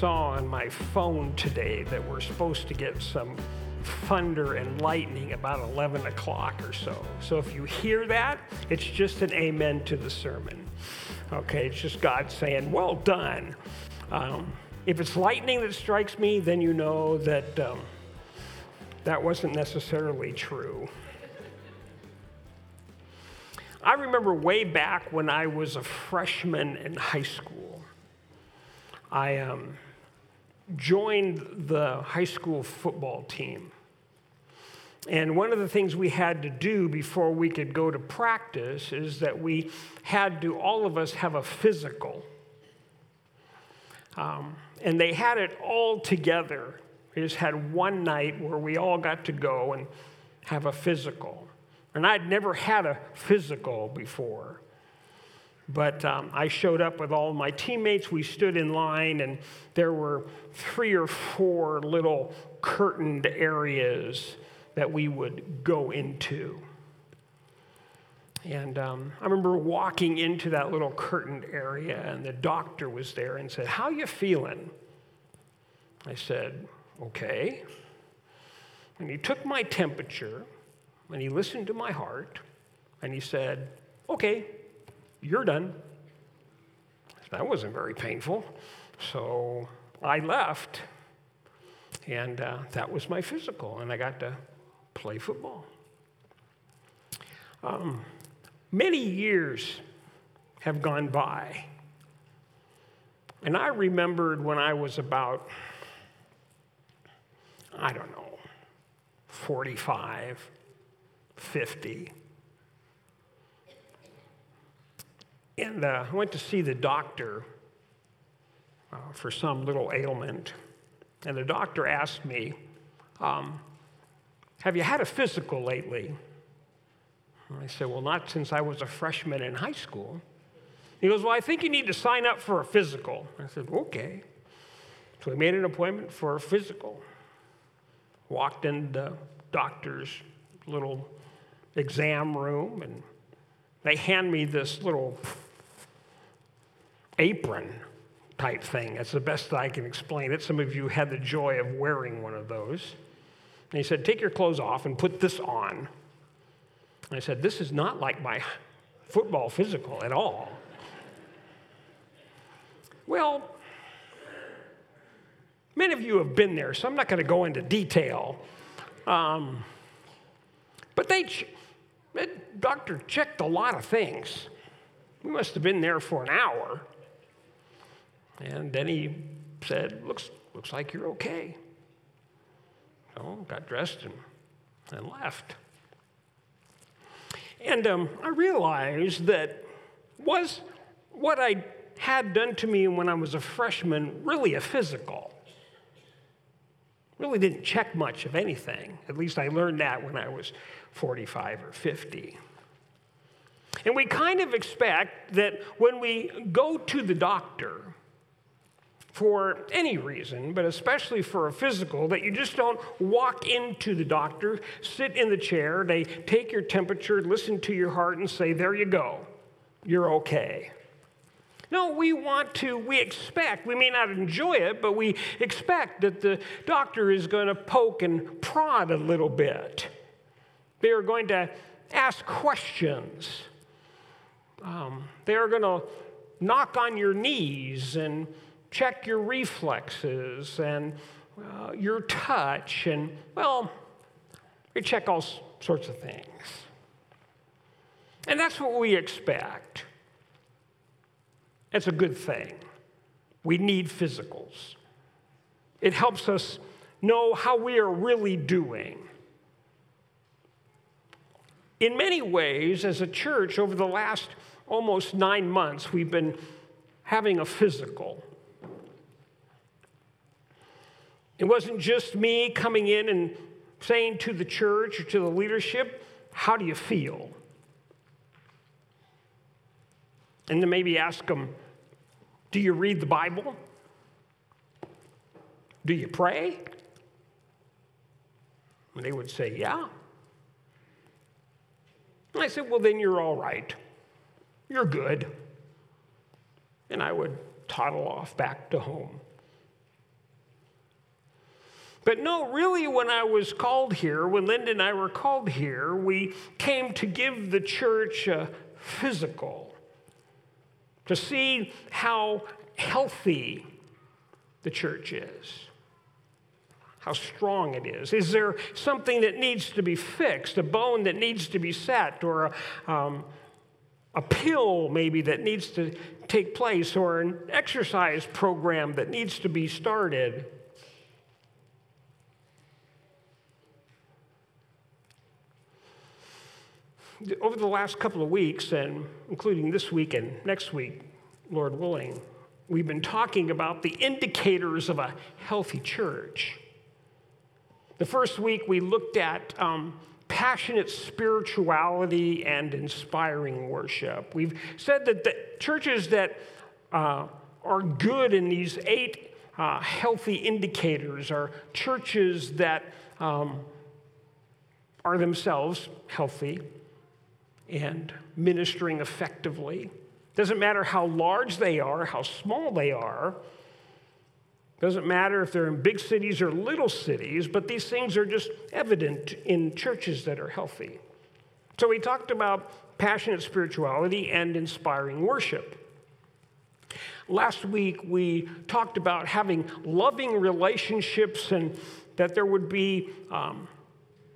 saw on my phone today that we're supposed to get some thunder and lightning about 11 o'clock or so. So if you hear that, it's just an amen to the sermon. Okay, it's just God saying, well done. Um, if it's lightning that strikes me, then you know that um, that wasn't necessarily true. I remember way back when I was a freshman in high school, I um, joined the high school football team. And one of the things we had to do before we could go to practice is that we had to, all of us, have a physical. Um, and they had it all together. We just had one night where we all got to go and have a physical. And I'd never had a physical before. But um, I showed up with all my teammates. We stood in line, and there were three or four little curtained areas that we would go into. And um, I remember walking into that little curtained area, and the doctor was there and said, How you feeling? I said, Okay. And he took my temperature, and he listened to my heart, and he said, Okay, you're done. That wasn't very painful. So I left, and uh, that was my physical, and I got to play football. Um, many years have gone by, and I remembered when I was about, I don't know, 45, 50. And uh, I went to see the doctor uh, for some little ailment. And the doctor asked me, um, Have you had a physical lately? And I said, Well, not since I was a freshman in high school. He goes, Well, I think you need to sign up for a physical. I said, Okay. So we made an appointment for a physical. Walked in the doctor's little exam room, and they hand me this little apron type thing. That's the best that I can explain it. Some of you had the joy of wearing one of those. And he said, Take your clothes off and put this on. And I said, This is not like my football physical at all. Well, many of you have been there, so I'm not going to go into detail. Um, but they, that doctor checked a lot of things. We must have been there for an hour. And then he said, Looks, looks like you're okay. So got dressed and, and left. And um, I realized that was what I had done to me when I was a freshman really a physical. Really didn't check much of anything. At least I learned that when I was 45 or 50. And we kind of expect that when we go to the doctor, for any reason, but especially for a physical, that you just don't walk into the doctor, sit in the chair, they take your temperature, listen to your heart, and say, There you go, you're okay. No, we want to, we expect, we may not enjoy it, but we expect that the doctor is going to poke and prod a little bit. They are going to ask questions. Um, they are going to knock on your knees and check your reflexes and uh, your touch, and well, we check all sorts of things. And that's what we expect. It's a good thing. We need physicals. It helps us know how we are really doing. In many ways, as a church, over the last almost nine months, we've been having a physical. It wasn't just me coming in and saying to the church or to the leadership, How do you feel? And then maybe ask them, Do you read the Bible? Do you pray? And they would say, Yeah. And I said, Well, then you're all right. You're good. And I would toddle off back to home But no, really, when I was called here, when Linda and I were called here, we came to give the church a physical, to see how healthy the church is, how strong it is. Is there something that needs to be fixed, a bone that needs to be set, or a, um, a pill maybe that needs to take place, or an exercise program that needs to be started? Over the last couple of weeks, and including this week and next week, Lord willing, we've been talking about the indicators of a healthy church. The first week, we looked at um, passionate spirituality and inspiring worship. We've said that the churches that uh, are good in these eight uh, healthy indicators are churches that um, are themselves healthy and ministering effectively. Doesn't matter how large they are, how small they are. Doesn't matter if they're in big cities or little cities, but these things are just evident in churches that are healthy. So we talked about passionate spirituality and inspiring worship. Last week, we talked about having loving relationships and that there would be um,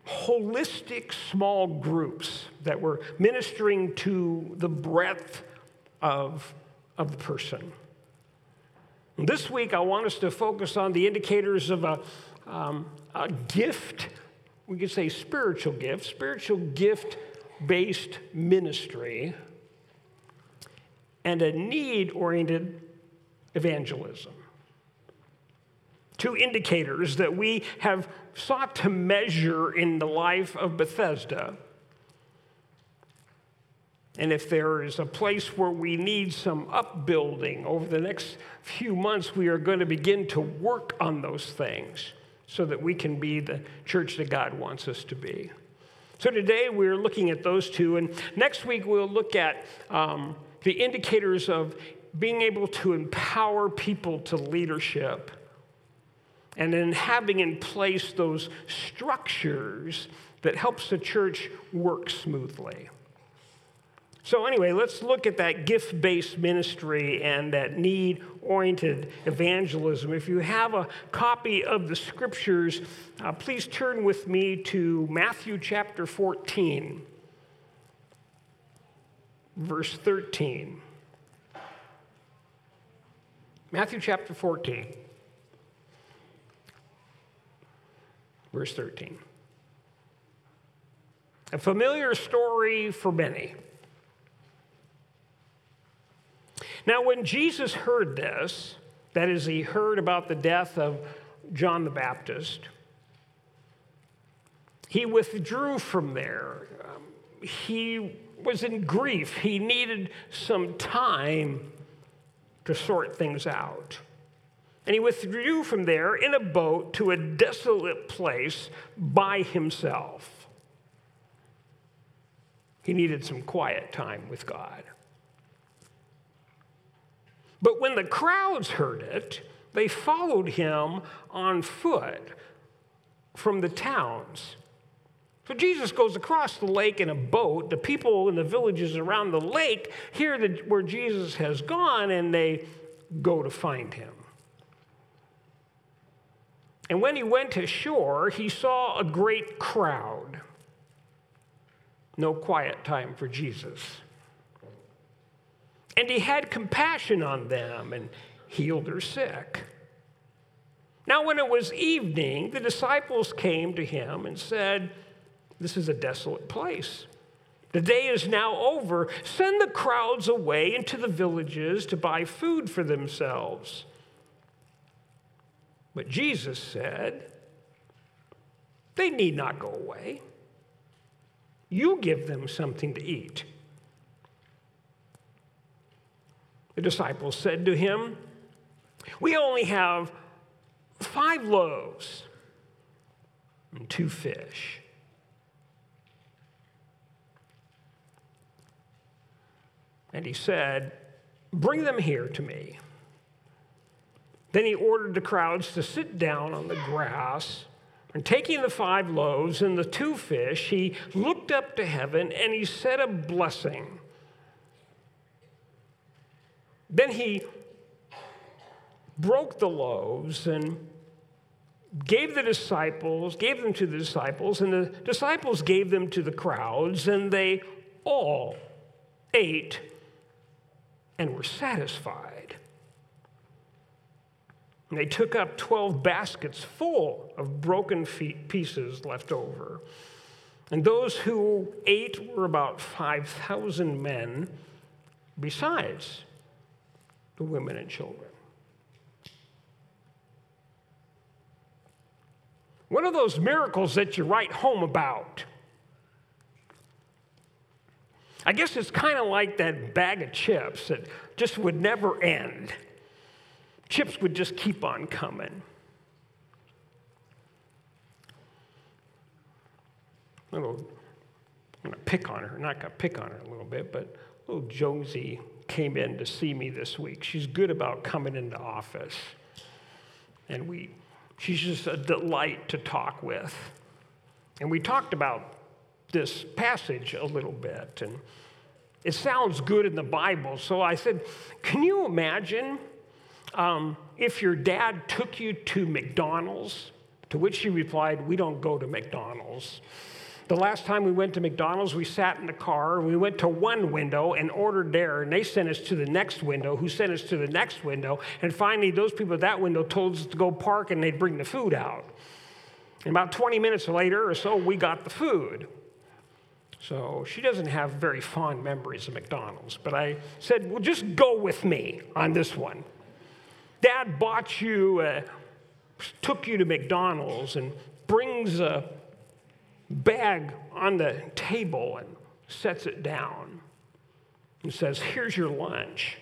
holistic small groups that were ministering to the breadth of, of the person. This week, I want us to focus on the indicators of a, um, a gift, we could say spiritual gift, spiritual gift based ministry, and a need oriented evangelism two indicators that we have sought to measure in the life of Bethesda. And if there is a place where we need some upbuilding over the next few months, we are going to begin to work on those things so that we can be the church that God wants us to be. So today we're looking at those two, and next week we'll look at um, the indicators of being able to empower people to leadership and then having in place those structures that helps the church work smoothly. So, anyway, let's look at that gift based ministry and that need oriented evangelism. If you have a copy of the scriptures, uh, please turn with me to Matthew chapter 14, verse 13. Matthew chapter 14. Verse 13. A familiar story for many. Now, when Jesus heard this, that is, he heard about the death of John the Baptist, he withdrew from there. Um, he was in grief. He needed some time to sort things out. And he withdrew from there in a boat to a desolate place by himself. He needed some quiet time with God. But when the crowds heard it, they followed him on foot from the towns. So Jesus goes across the lake in a boat. The people in the villages around the lake hear that where Jesus has gone and they go to find him. And when he went ashore, he saw a great crowd. No quiet time for Jesus. And he had compassion on them and healed their sick. Now, when it was evening, the disciples came to him and said, This is a desolate place. The day is now over. Send the crowds away into the villages to buy food for themselves. But Jesus said, They need not go away. You give them something to eat. The disciples said to him, We only have five loaves and two fish. And he said, Bring them here to me. Then he ordered the crowds to sit down on the grass. And taking the five loaves and the two fish, he looked up to heaven and he said a blessing. Then he broke the loaves and gave the disciples, gave them to the disciples, and the disciples gave them to the crowds, and they all ate and were satisfied. And they took up 12 baskets full of broken pieces left over. And those who ate were about 5,000 men, besides the women and children. One of those miracles that you write home about. I guess it's kind of like that bag of chips that just would never end. Chips would just keep on coming. Little, I'm to pick on her, not to pick on her a little bit, but little Josie came in to see me this week. She's good about coming into office. And we, she's just a delight to talk with. And we talked about this passage a little bit. And it sounds good in the Bible. So I said, Can you imagine um, if your dad took you to McDonald's? To which she replied, We don't go to McDonald's. The last time we went to McDonald's, we sat in the car we went to one window and ordered there, and they sent us to the next window, who sent us to the next window. And finally, those people at that window told us to go park and they'd bring the food out. And about 20 minutes later or so, we got the food. So she doesn't have very fond memories of McDonald's, but I said, well, just go with me on this one. Dad bought you, uh, took you to McDonald's and brings a bag on the table and sets it down and says, Here's your lunch.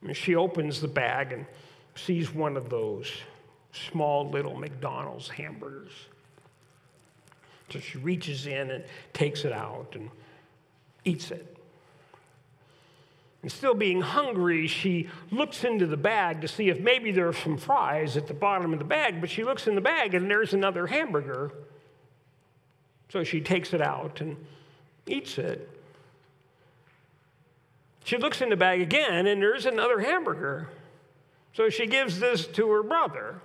And she opens the bag and sees one of those small little McDonald's hamburgers. So she reaches in and takes it out and eats it. And still being hungry, she looks into the bag to see if maybe there are some fries at the bottom of the bag, but she looks in the bag and there's another hamburger so she takes it out and eats it. She looks in the bag again, and there's another hamburger. So she gives this to her brother.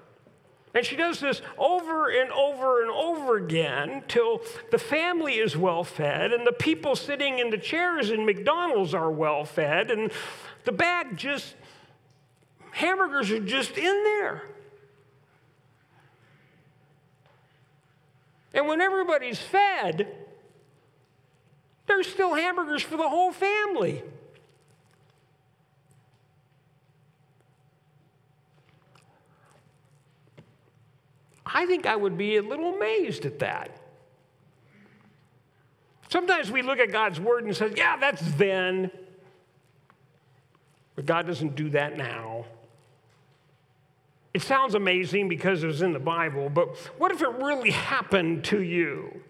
And she does this over and over and over again till the family is well fed and the people sitting in the chairs in McDonald's are well fed and the bag just, hamburgers are just in there. And when everybody's fed, there's still hamburgers for the whole family. I think I would be a little amazed at that. Sometimes we look at God's word and say, yeah, that's then. But God doesn't do that now. It sounds amazing because it was in the Bible, but what if it really happened to you?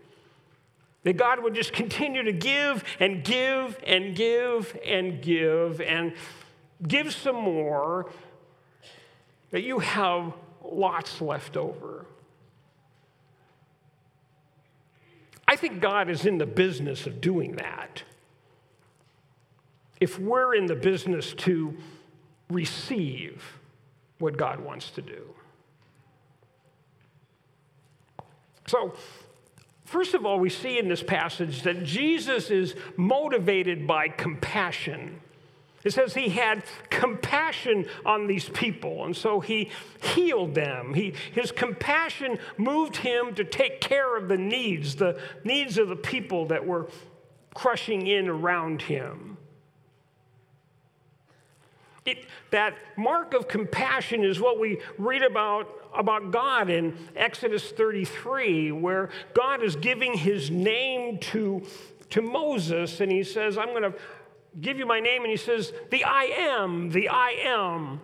That God would just continue to give and give and give and give and give some more, that you have lots left over. I think God is in the business of doing that. If we're in the business to receive, what God wants to do. So, first of all, we see in this passage that Jesus is motivated by compassion. It says he had compassion on these people, and so he healed them. He, his compassion moved him to take care of the needs, the needs of the people that were crushing in around him. It, that mark of compassion is what we read about about God in Exodus 33, where God is giving his name to, to Moses, and he says, I'm going to give you my name, and he says, The I am, the I am,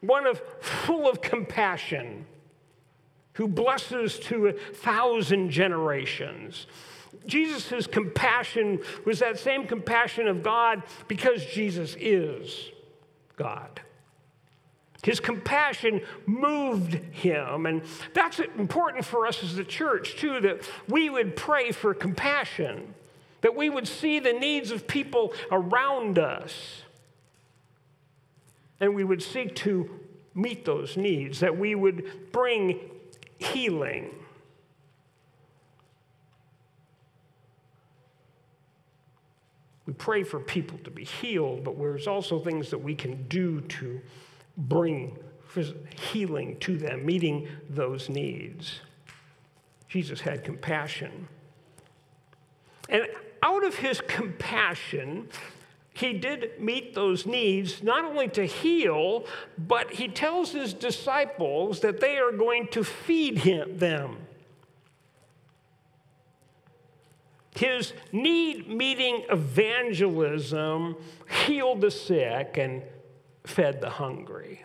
one of full of compassion, who blesses to a thousand generations. Jesus' compassion was that same compassion of God because Jesus is. God. His compassion moved him. And that's important for us as a church, too, that we would pray for compassion, that we would see the needs of people around us, and we would seek to meet those needs, that we would bring healing. We pray for people to be healed, but there's also things that we can do to bring healing to them, meeting those needs. Jesus had compassion. And out of his compassion, he did meet those needs, not only to heal, but he tells his disciples that they are going to feed him, them. His need meeting evangelism healed the sick and fed the hungry.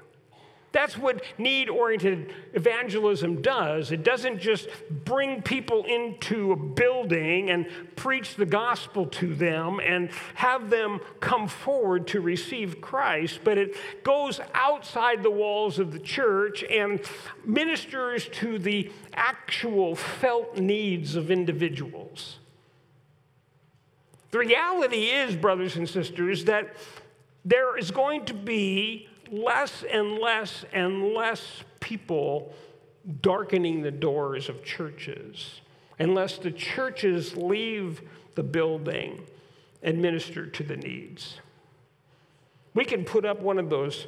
That's what need oriented evangelism does. It doesn't just bring people into a building and preach the gospel to them and have them come forward to receive Christ, but it goes outside the walls of the church and ministers to the actual felt needs of individuals. The reality is, brothers and sisters, that there is going to be less and less and less people darkening the doors of churches unless the churches leave the building and minister to the needs. We can put up one of those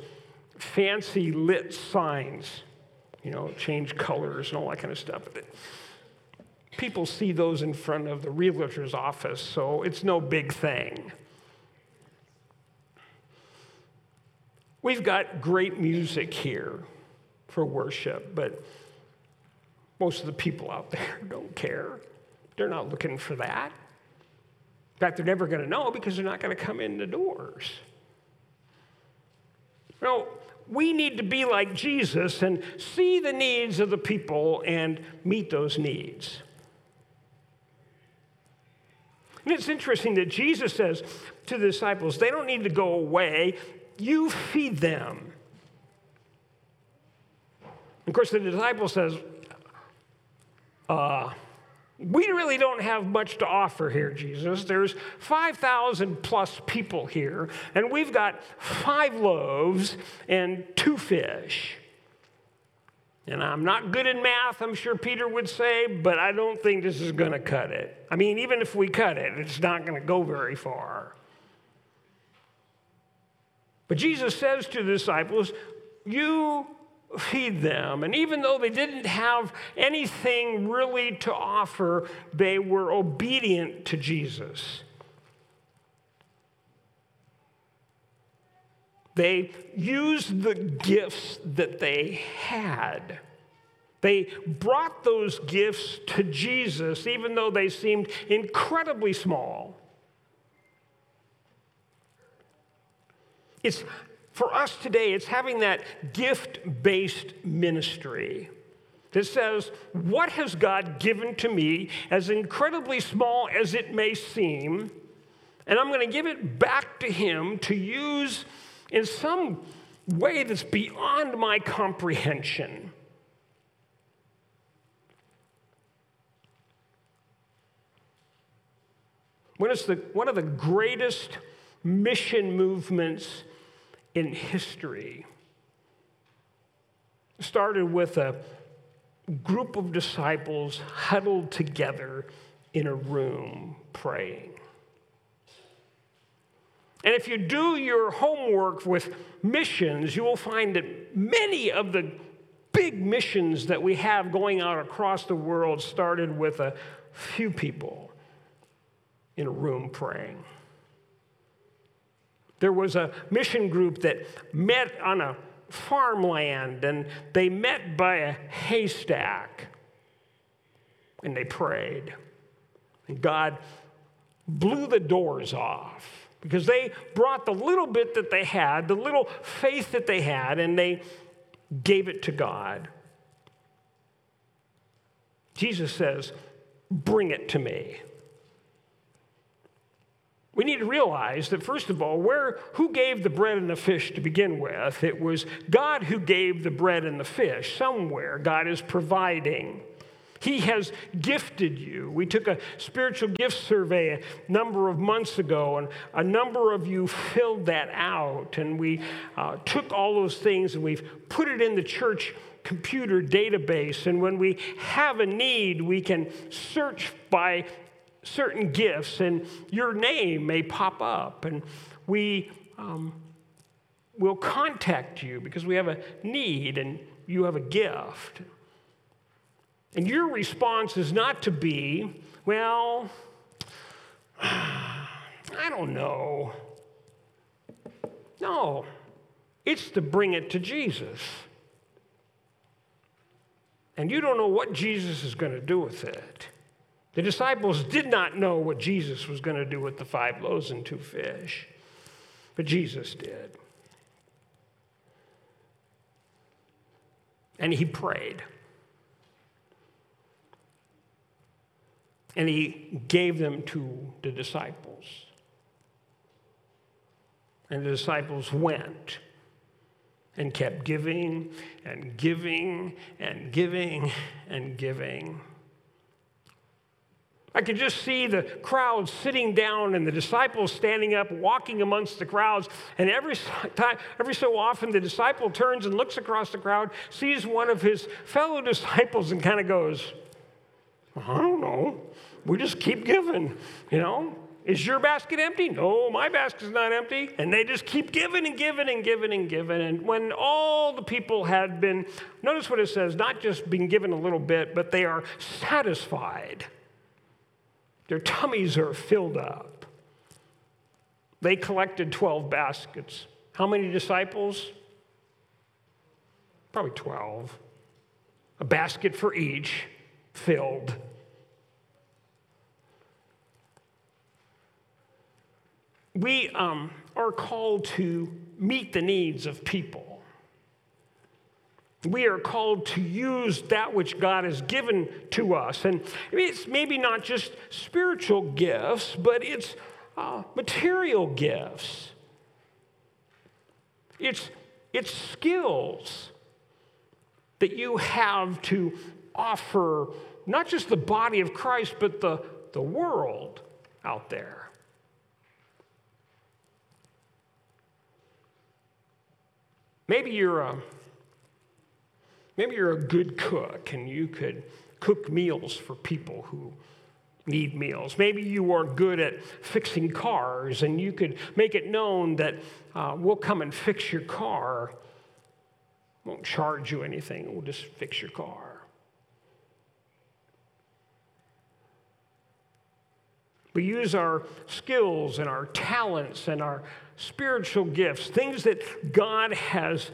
fancy lit signs, you know, change colors and all that kind of stuff. People see those in front of the realtor's office, so it's no big thing. We've got great music here for worship, but most of the people out there don't care. They're not looking for that. In fact, they're never going to know because they're not going to come in the doors. No, we need to be like Jesus and see the needs of the people and meet those needs. And it's interesting that Jesus says to the disciples, they don't need to go away you feed them. Of course, the disciple says, uh, we really don't have much to offer here, Jesus. There's 5,000 plus people here, and we've got five loaves and two fish. And I'm not good in math, I'm sure Peter would say, but I don't think this is going to cut it. I mean, even if we cut it, it's not going to go very far. But Jesus says to the disciples, You feed them. And even though they didn't have anything really to offer, they were obedient to Jesus. They used the gifts that they had. They brought those gifts to Jesus, even though they seemed incredibly small. It's for us today, it's having that gift based ministry that says, What has God given to me, as incredibly small as it may seem, and I'm going to give it back to Him to use in some way that's beyond my comprehension. One of the, one of the greatest mission movements in history. It started with a group of disciples huddled together in a room praying. And if you do your homework with missions, you will find that many of the big missions that we have going out across the world started with a few people in a room praying. There was a mission group that met on a farmland and they met by a haystack and they prayed. And God blew the doors off because they brought the little bit that they had, the little faith that they had, and they gave it to God. Jesus says, Bring it to me. We need to realize that, first of all, where, who gave the bread and the fish to begin with? It was God who gave the bread and the fish. Somewhere, God is providing. He has gifted you. We took a spiritual gift survey a number of months ago, and a number of you filled that out. And we uh, took all those things and we've put it in the church computer database. And when we have a need, we can search by certain gifts, and your name may pop up. And we um, will contact you because we have a need and you have a gift. And your response is not to be, well, I don't know. No, it's to bring it to Jesus. And you don't know what Jesus is going to do with it. The disciples did not know what Jesus was going to do with the five loaves and two fish, but Jesus did. And he prayed. And he gave them to the disciples. And the disciples went and kept giving and giving and giving and giving. I could just see the crowd sitting down and the disciples standing up, walking amongst the crowds. And every time, every so often, the disciple turns and looks across the crowd, sees one of his fellow disciples, and kind of goes, I don't know. We just keep giving, you know? Is your basket empty? No, my basket's not empty. And they just keep giving and giving and giving and giving. And when all the people had been, notice what it says, not just been given a little bit, but they are satisfied. Their tummies are filled up. They collected 12 baskets. How many disciples? Probably 12. A basket for each filled. we um, are called to meet the needs of people. We are called to use that which God has given to us. And it's maybe not just spiritual gifts, but it's uh, material gifts. It's, it's skills that you have to offer not just the body of Christ, but the, the world out there. Maybe you're a maybe you're a good cook and you could cook meals for people who need meals. Maybe you are good at fixing cars and you could make it known that uh, we'll come and fix your car. Won't charge you anything, we'll just fix your car. We use our skills and our talents and our spiritual gifts, things that God has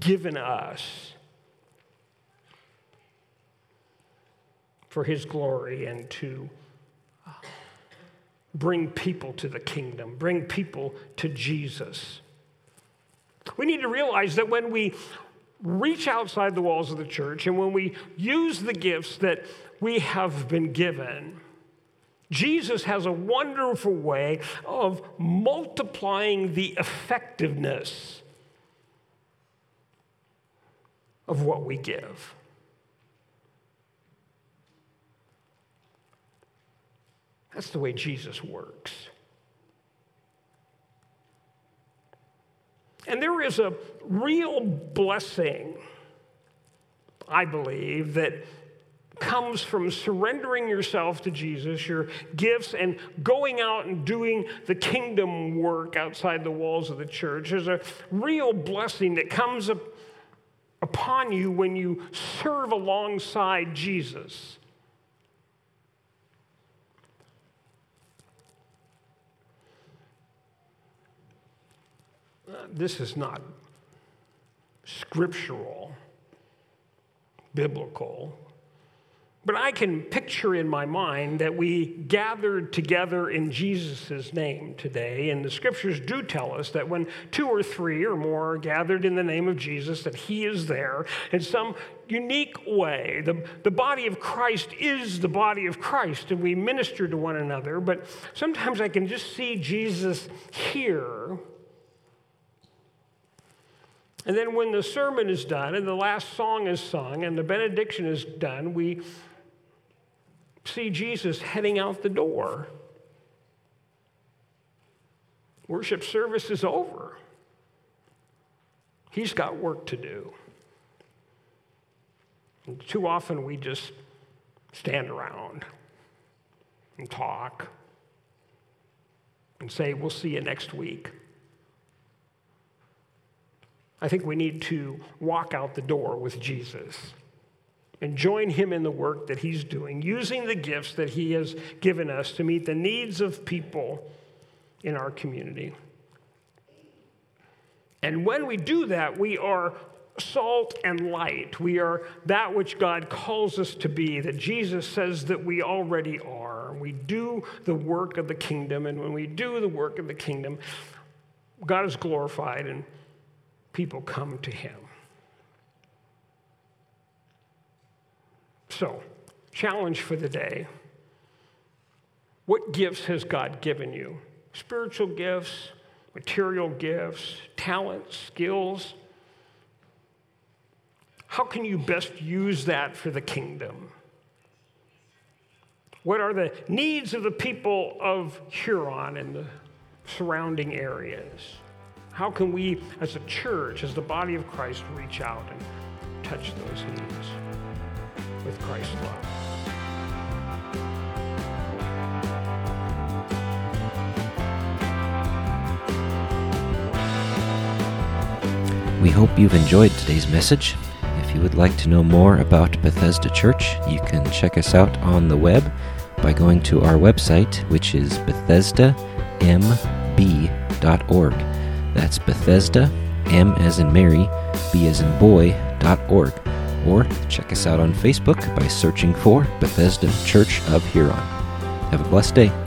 given us for His glory and to uh, bring people to the kingdom, bring people to Jesus. We need to realize that when we reach outside the walls of the church and when we use the gifts that we have been given, Jesus has a wonderful way of multiplying the effectiveness of what we give. That's the way Jesus works. And there is a real blessing, I believe, that comes from surrendering yourself to Jesus, your gifts, and going out and doing the kingdom work outside the walls of the church. There's a real blessing that comes up upon you when you serve alongside Jesus. This is not scriptural, biblical, But I can picture in my mind that we gathered together in Jesus' name today. And the scriptures do tell us that when two or three or more are gathered in the name of Jesus, that he is there in some unique way. The, the body of Christ is the body of Christ, and we minister to one another. But sometimes I can just see Jesus here. And then when the sermon is done and the last song is sung and the benediction is done, we see Jesus heading out the door. Worship service is over. He's got work to do. And too often we just stand around and talk and say, We'll see you next week. I think we need to walk out the door with Jesus and join him in the work that he's doing, using the gifts that he has given us to meet the needs of people in our community. And when we do that, we are salt and light. We are that which God calls us to be, that Jesus says that we already are. We do the work of the kingdom, and when we do the work of the kingdom, God is glorified and people come to him. So, challenge for the day. What gifts has God given you? Spiritual gifts, material gifts, talents, skills. How can you best use that for the kingdom? What are the needs of the people of Huron and the surrounding areas? How can we, as a church, as the body of Christ, reach out and touch those needs? with Christ's love. We hope you've enjoyed today's message. If you would like to know more about Bethesda Church, you can check us out on the web by going to our website, which is bethesdamb.org. That's Bethesda, M as in Mary, B as in boy.org or check us out on Facebook by searching for Bethesda Church of Huron. Have a blessed day.